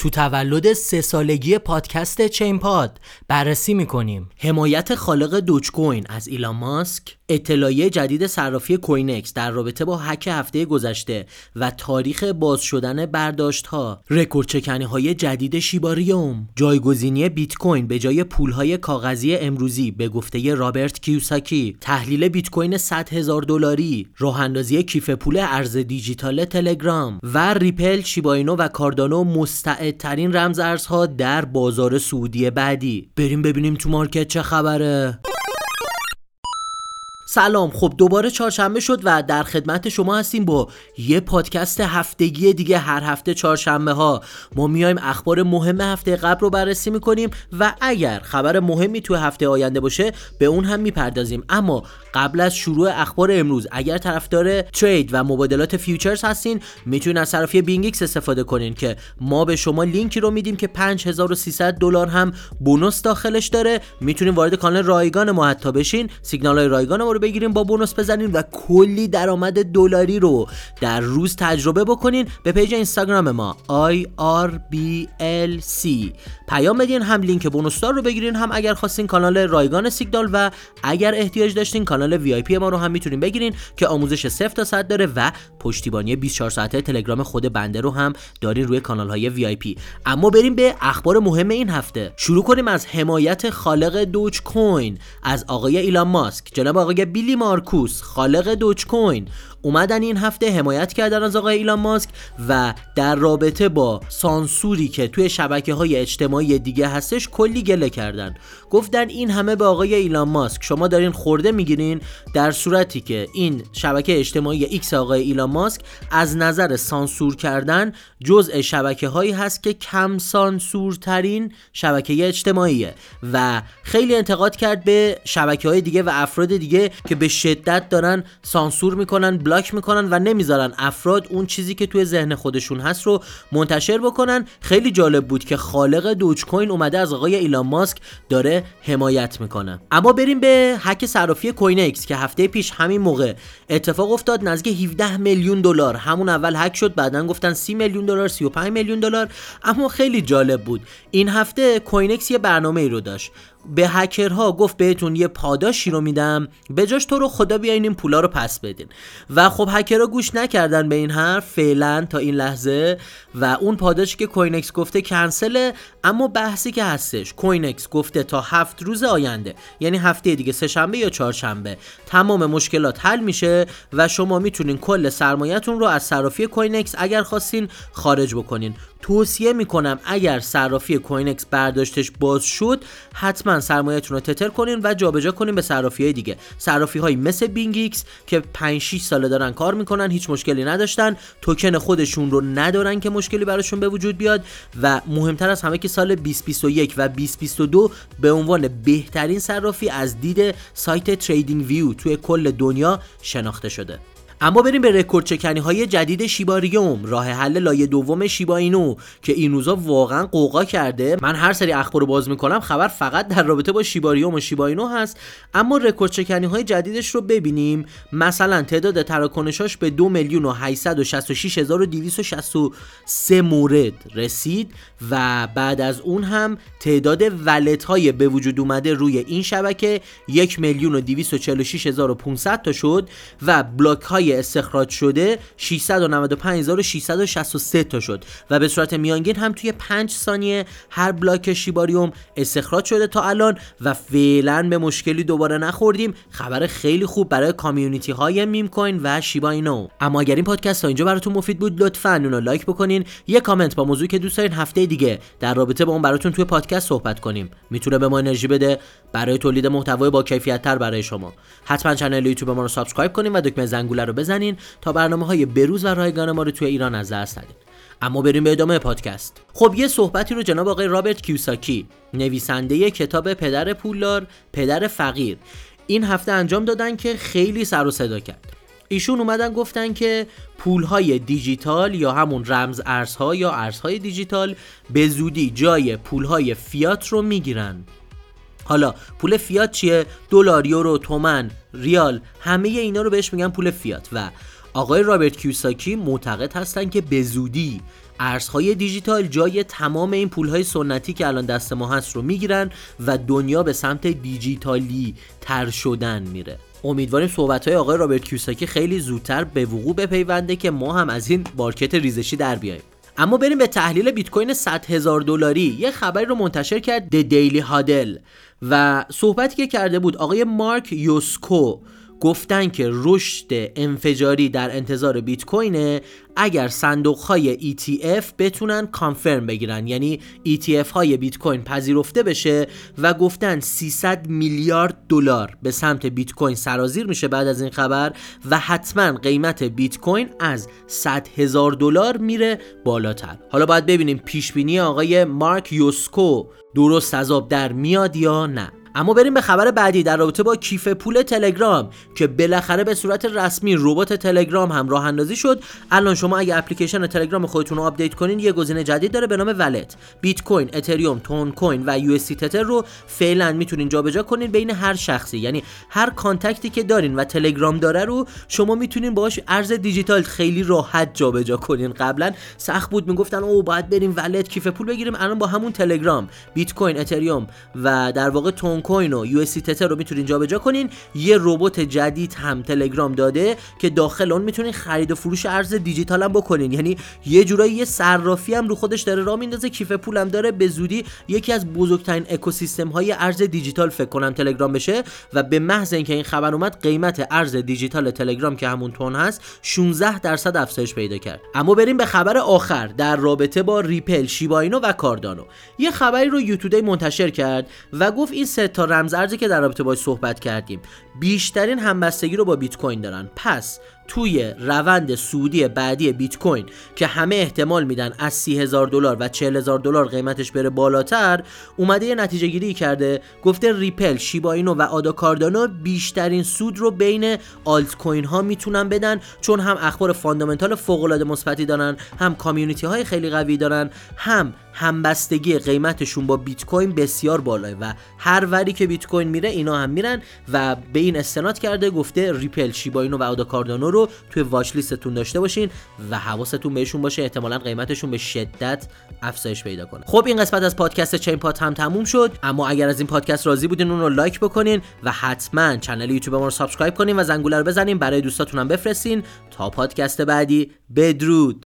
تو تولد سه سالگی پادکست چین پاد بررسی می‌کنیم. حمایت خالق دوچ کوین از ایلان ماسک. اطلاعیه جدید صرافی کوینکس در رابطه با حک هفته گذشته و تاریخ باز شدن برداشت ها رکورد شکنی های جدید شیباریوم. جایگزینی بیت کوین به جای پول های کاغذی امروزی به گفته رابرت کیوساکی. تحلیل بیت کوین 100 هزار دلاری. راه اندازی کیف پول ارز دیجیتال تلگرام. و ریپل شیباینو و کاردانو مستعدترین رمز ارزها در بازار صعودی بعدی. بریم ببینیم تو مارکت چه خبره. سلام. خب دوباره چهارشنبه شد و در خدمت شما هستیم با یه پادکست هفتگی دیگه هر هفته چهارشنبه ها ما میایم اخبار مهم هفته قبل رو بررسی می‌کنیم و اگر خبر مهمی تو هفته آینده باشه به اون هم می‌پردازیم. اما قبل از شروع اخبار امروز اگر طرفدار trade و مبادلات futures هستین می‌تونین از صرافی بینگیکس استفاده کنین که ما به شما لینکی رو میدیم که 5300 دلار هم bonus داخلش داره. می‌تونین وارد کانال رایگان ما حتی بشین. سیگنال های رایگان ما رو بگیرین با bonus بزنین و کلی درآمد دلاری رو در روز تجربه بکنین به پیج اینستاگرام ما IRBLC پیام بدین هم لینک bonus رو بگیرین هم اگر خواستین کانال رایگان سیگنال و اگر احتیاج داشتین کانال وی ما رو هم می‌تونین بگیرین که آموزش 0 تا 100 داره و پشتیبانی 24 ساعته تلگرام خود بنده رو هم دارین روی کانال های VIP. اما بریم به اخبار مهم این هفته. شروع کنیم از حمایت خالق دوج کوین از آقای ایلان ماسک. جناب آقای بیلی مارکوس خالق دوج کوین اومدن این هفته حمایت کردن از آقای ایلان ماسک و در رابطه با سانسوری که توی شبکه های اجتماعی دیگه هستش کلی گله کردن. گفتن این همه به آقای ایلان ماسک. شما دارین خرده می‌گیرین در صورتی که این شبکه اجتماعی ایکس آقای ایلان ماسک از نظر سانسور کردن جزء شبکه هایی هست که کم سانسورترین شبکه اجتماعیه و خیلی انتقاد کرد به شبکه های دیگه و افراد دیگه که به شدت دارن سانسور می‌کنن بلاک می‌کنن و نمی‌ذارن افراد اون چیزی که توی ذهن خودشون هست رو منتشر بکنن. خیلی جالب بود که خالق دوج کوین اومده از آقای ایلان ماسک داره حمایت می‌کنه. اما بریم به هک صرافی کوین که هفته پیش همین موقع اتفاق افتاد. نزدیک 17 میلیون دلار. همون اول هک شد بعدا گفتن 30 میلیون دلار 35 میلیون دلار. اما خیلی جالب بود. این هفته کوین اکس یه برنامه ای رو داشت. به هکرها گفت بهتون یه پاداشی رو میدم به جاش تو رو خدا بیاین این پولا رو پس بدین. و خب هکرها گوش نکردن به این حرف فعلا تا این لحظه و اون پاداشی که کوینکس گفته کنسله اما بحثی که هستش کوینکس گفته تا هفت روز آینده یعنی هفته دیگه سه شنبه یا چهارشنبه تمام مشکلات حل میشه و شما می‌تونین کل سرمایهتون رو از صرافی کوینکس اگر خواستین خارج بکنین. توصیه می‌کنم اگر صرافی کوینکس برداشتش باز شد حتما سرمایهتون رو تتر کنین و جابجا کنین به صرافی های دیگه. صرافی های مثل بینگیکس که 5 6 ساله دارن کار می‌کنن هیچ مشکلی نداشتن. توکن خودشون رو ندارن که مشکلی براشون به وجود بیاد. و مهمتر از همه که سال 2021 و 2022 به عنوان بهترین صرافی از دید سایت تریدینگ ویو توی کل دنیا شناخته شده. اما بریم به رکورد شکنی های جدید شیباریوم راه حل لایه دوم شیبا اینو که این روزا واقعا غوغا کرده. من هر سری اخبار باز می‌کنم خبر فقط در رابطه با شیباریوم و شیبا اینو هست. اما رکورد شکنی های جدیدش رو ببینیم. مثلا تعداد تراکنشاش به 2 میلیون و 866263 مورد رسید و بعد از اون هم تعداد wallet های به وجود اومده روی این شبکه 1 میلیون و 246500 تا شد و بلاک های استخراج شده 695663 تا شد و به صورت میانگین هم توی 5 ثانیه هر بلاک شیباریوم استخراج شده تا الان و فعلا به مشکلی دوباره نخوردیم. خبر خیلی خوب برای community های meme coin و شیبا اینو. اما اگر این پادکست تا اینجا براتون مفید بود لطفا اونو لایک بکنین. یه کامنت با موضوعی که دوست دارین هفته دیگه در رابطه با اون براتون توی پادکست صحبت کنیم. می‌تونه به ما انرژی بده. برای تولید محتوای با کیفیت تر برای شما. حتما کانال یوتیوب ما رو subscribe کنین و دکمه زنگوله رو بزنین تا برنامه های بروز و رایگان ما رو توی ایران از دست ندین. اما بریم به ادامه پادکست. خب یه صحبتی رو جناب آقای رابرت کیوساکی نویسنده کتاب پدر پولدار پدر فقیر این هفته انجام دادن که خیلی سر و صدا کرد. ایشون اومدن گفتن که پولهای دیجیتال یا همون رمز ارزها یا ارزهای دیجیتال به زودی جای پولهای فیات رو می‌گیرن. حالا پول فیات چیه؟ دلار یورو تومن ریال همه اینا رو بهش میگن پول فیات و آقای رابرت کیوساکی معتقد هستن که به زودی ارزهای دیجیتال جای تمام این پولهای سنتی که الان دست ما هست رو می‌گیرن و دنیا به سمت دیجیتالی تر شدن میره. امیدواریم صحبت های آقای رابرت کیوساکی خیلی زودتر به وقوع بپیونده که ما هم از این مارکت ریزشی در بیایم اما بریم به تحلیل بیت کوین 100 هزار دلاری. یه خبری رو منتشر کرد د دیلی هادل و صحبتی که کرده بود آقای مارک یوسکو گفتن که رشد انفجاری در انتظار بیت کوینه اگر صندوق های ETF بتونن کانفرم بگیرن یعنی ETF های بیت کوین پذیرفته بشه و گفتن 300 میلیارد دلار به سمت بیت کوین سرازیر میشه بعد از این خبر و حتما قیمت بیت کوین از 100 هزار دلار میره بالاتر. حالا باید ببینیم پیش بینی آقای مارک یوسکو درست از آب در میاد یا نه. اما بریم به خبر بعدی در رابطه با کیف پول تلگرام که بالاخره به صورت رسمی ربات تلگرام هم راه اندازی شد. الان شما اگه اپلیکیشن تلگرام خودتون رو آپدیت کنین یه گزینه جدید داره به نام wallet بیت کوین اتریوم تون کوین و یو تتر رو فعلا می‌تونین جابجا کنین بین هر شخصی. یعنی هر contact ی که دارین و تلگرام داره رو شما می‌تونین باهاش ارز دیجیتال خیلی راحت جابجا کنین. قبلا سخت بود می‌گفتن او باید بریم wallet کیف پول بگیریم. الان با همون تلگرام بیت کوین اتریوم و در واقع تون کوین و یو تتر رو می‌تونین جابجا کنین. یه ربات جدید هم تلگرام داده که داخل اون می‌تونین خرید و فروش ارز دیجیتال هم بکنین. یعنی یه جورایی یه صرافی هم رو خودش داره راه میندازه. کیف پولم داره. به زودی یکی از بزرگترین اکوسیستم های ارز دیجیتال فکر کنم تلگرام بشه. و به محض اینکه این خبر اومد قیمت ارز دیجیتال تلگرام که همون تون هست 16 درصد افزایش پیدا کرد. اما بریم به خبر آخر. در رابطه با ریپل شیباینو و کاردانو. یه خبری رو U.Today منتشر کرد و گفت این تا رمز ارزی که در رابطه باش صحبت کردیم بیشترین همبستگی رو با بیت کوین دارن. پس توی روند سودی بعدی بیت کوین که همه احتمال میدن از سی هزار دلار و چهل هزار دلار قیمتش بره بالاتر اومده یه نتیجه گیری کرده گفته ریپل شیباینو و آدا کاردانو بیشترین سود رو بین آلت کوین ها می‌تونن بدن چون هم اخبار fundamental فوق العاده مثبتی دارن هم community های خیلی قوی دارن هم همبستگی قیمتشون با بیت کوین بسیار بالاه و هر وری که بیت کوین میره اینا هم میرن و به این استناد کرده گفته ریپل شیباینو و آدا کاردانو رو توی watchlist تون داشته باشین و حواستون بهشون باشه احتمالا قیمتشون به شدت افزایش پیدا کنه. خب این قسمت از پادکست چین پات هم تموم شد اما اگر از این پادکست راضی بودین اون رو like بکنین و حتما کانال یوتیوب ما رو subscribe کنین و زنگوله رو بزنین. برای دوستاتون هم بفرستین. تا پادکست بعدی بدرود!